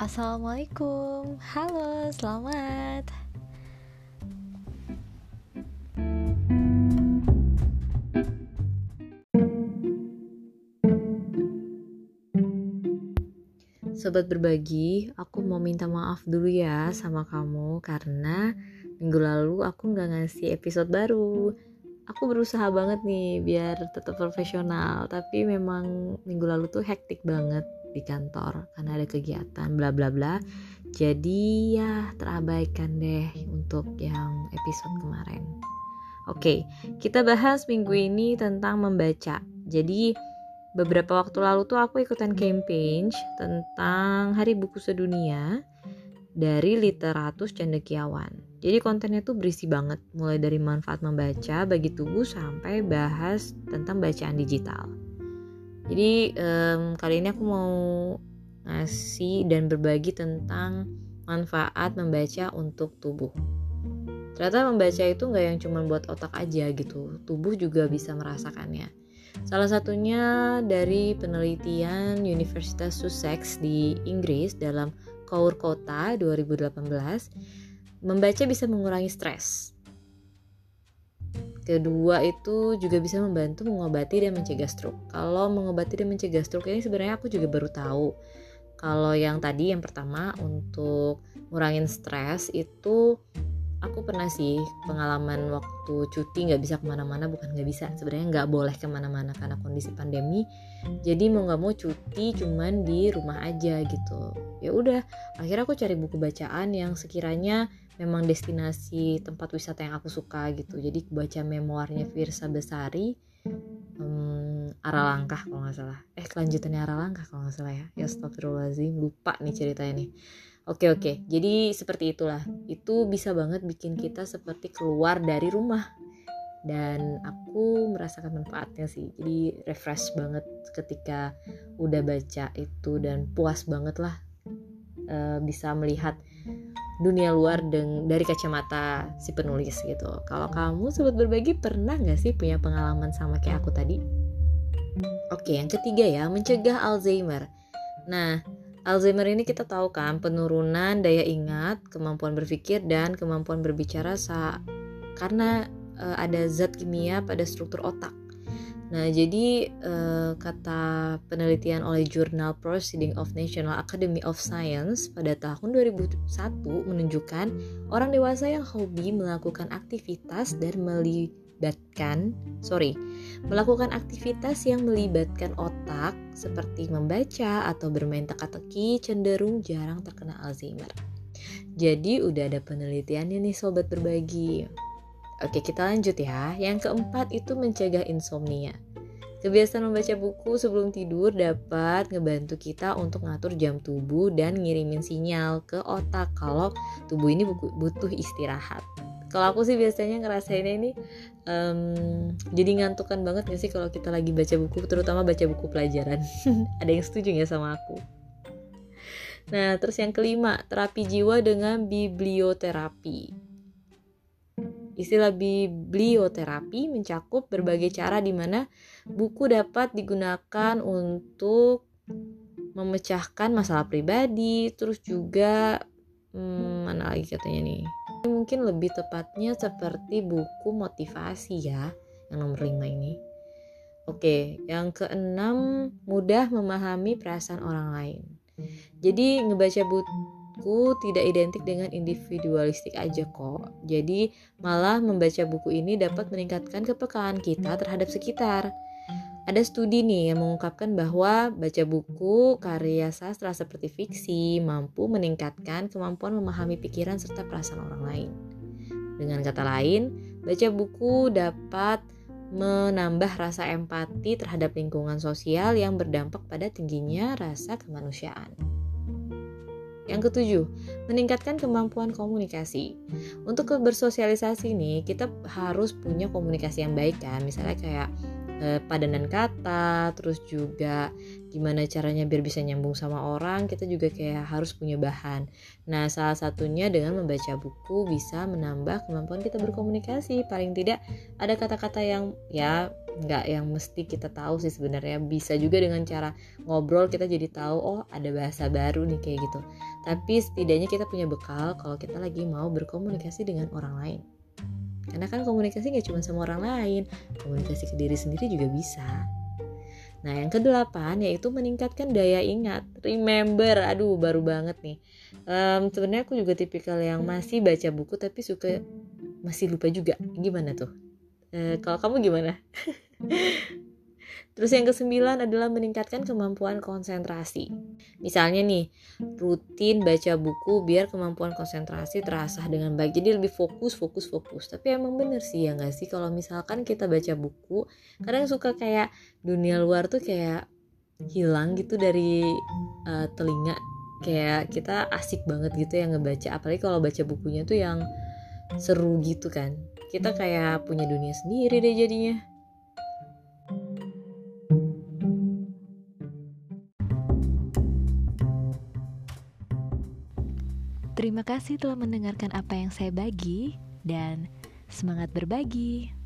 Assalamualaikum, halo, selamat. Sobat berbagi, aku mau minta maaf dulu ya sama kamu karena minggu lalu aku nggak ngasih episode baru. Aku berusaha banget nih biar tetap profesional, tapi memang minggu lalu tuh hektik banget di kantor karena ada kegiatan bla bla bla jadi ya terabaikan deh untuk yang episode kemarin oke kita bahas minggu ini tentang membaca jadi beberapa waktu lalu tuh aku ikutan campaign tentang Hari Buku Sedunia dari Literatus Cendekiawan. Jadi kontennya tuh berisi banget, mulai dari manfaat membaca bagi tubuh sampai bahas tentang bacaan digital. Jadi um, kali ini aku mau ngasih dan berbagi tentang manfaat membaca untuk tubuh. Ternyata membaca itu nggak yang cuma buat otak aja gitu, tubuh juga bisa merasakannya. Salah satunya dari penelitian Universitas Sussex di Inggris dalam Kaur Kota 2018, membaca bisa mengurangi stres. Kedua itu juga bisa membantu mengobati dan mencegah stroke. Kalau mengobati dan mencegah stroke ini sebenarnya aku juga baru tahu. Kalau yang tadi yang pertama untuk ngurangin stres itu aku pernah sih pengalaman waktu cuti nggak bisa ke mana-mana bukan nggak bisa sebenarnya nggak boleh ke mana-mana karena kondisi pandemi jadi mau nggak mau cuti cuman di rumah aja gitu ya udah akhirnya aku cari buku bacaan yang sekiranya memang destinasi tempat wisata yang aku suka gitu. Jadi baca memoirnya Virsa Besari um, arah langkah kalau nggak salah. Eh kelanjutannya arah langkah kalau nggak salah ya. Ya astagfirullahaladzim lupa nih ceritanya nih. Oke oke. Jadi seperti itulah. Itu bisa banget bikin kita seperti keluar dari rumah. Dan aku merasakan manfaatnya sih. Jadi refresh banget ketika udah baca itu dan puas banget lah uh, bisa melihat dunia luar deng dari kacamata si penulis gitu. Kalau kamu sobat berbagi pernah nggak sih punya pengalaman sama kayak aku tadi? Oke, yang ketiga ya, mencegah Alzheimer. Nah, Alzheimer ini kita tahu kan penurunan daya ingat, kemampuan berpikir dan kemampuan berbicara sa karena uh, ada zat kimia pada struktur otak. Nah, jadi uh, kata penelitian oleh jurnal Proceeding of National Academy of Science pada tahun 2001 menunjukkan orang dewasa yang hobi melakukan aktivitas dan melibatkan, sorry, melakukan aktivitas yang melibatkan otak seperti membaca atau bermain teka-teki cenderung jarang terkena Alzheimer. Jadi udah ada penelitiannya nih sobat berbagi. Oke, kita lanjut ya. Yang keempat itu mencegah insomnia. Kebiasaan membaca buku sebelum tidur dapat ngebantu kita untuk ngatur jam tubuh dan ngirimin sinyal ke otak kalau tubuh ini butuh istirahat. Kalau aku sih biasanya ngerasainnya ini um, jadi ngantukan banget gak sih kalau kita lagi baca buku, terutama baca buku pelajaran. Ada yang setuju ya sama aku? Nah, terus yang kelima, terapi jiwa dengan biblioterapi. Istilah biblioterapi mencakup berbagai cara di mana buku dapat digunakan untuk memecahkan masalah pribadi, terus juga hmm, mana lagi katanya nih? Mungkin lebih tepatnya seperti buku motivasi ya, yang nomor 5 ini. Oke, yang keenam mudah memahami perasaan orang lain. Jadi ngebaca buku buku tidak identik dengan individualistik aja kok. Jadi malah membaca buku ini dapat meningkatkan kepekaan kita terhadap sekitar. Ada studi nih yang mengungkapkan bahwa baca buku karya sastra seperti fiksi mampu meningkatkan kemampuan memahami pikiran serta perasaan orang lain. Dengan kata lain, baca buku dapat menambah rasa empati terhadap lingkungan sosial yang berdampak pada tingginya rasa kemanusiaan. Yang ketujuh, meningkatkan kemampuan komunikasi. Untuk bersosialisasi nih, kita harus punya komunikasi yang baik kan. Misalnya kayak eh, padanan kata, terus juga gimana caranya biar bisa nyambung sama orang, kita juga kayak harus punya bahan. Nah, salah satunya dengan membaca buku bisa menambah kemampuan kita berkomunikasi. Paling tidak ada kata-kata yang ya nggak yang mesti kita tahu sih sebenarnya bisa juga dengan cara ngobrol kita jadi tahu oh ada bahasa baru nih kayak gitu tapi setidaknya kita punya bekal kalau kita lagi mau berkomunikasi dengan orang lain karena kan komunikasi nggak cuma sama orang lain komunikasi ke diri sendiri juga bisa Nah, yang kedelapan yaitu meningkatkan daya ingat. Remember, aduh baru banget nih. Um, Sebenarnya aku juga tipikal yang masih baca buku tapi suka masih lupa juga. Gimana tuh? Uh, kalau kamu gimana? Terus yang kesembilan adalah meningkatkan kemampuan konsentrasi. Misalnya nih, rutin baca buku biar kemampuan konsentrasi terasa dengan baik. Jadi lebih fokus, fokus, fokus. Tapi emang bener sih ya nggak sih kalau misalkan kita baca buku, kadang suka kayak dunia luar tuh kayak hilang gitu dari uh, telinga. Kayak kita asik banget gitu ya ngebaca. Apalagi kalau baca bukunya tuh yang seru gitu kan. Kita kayak punya dunia sendiri deh jadinya. Terima kasih telah mendengarkan apa yang saya bagi dan semangat berbagi.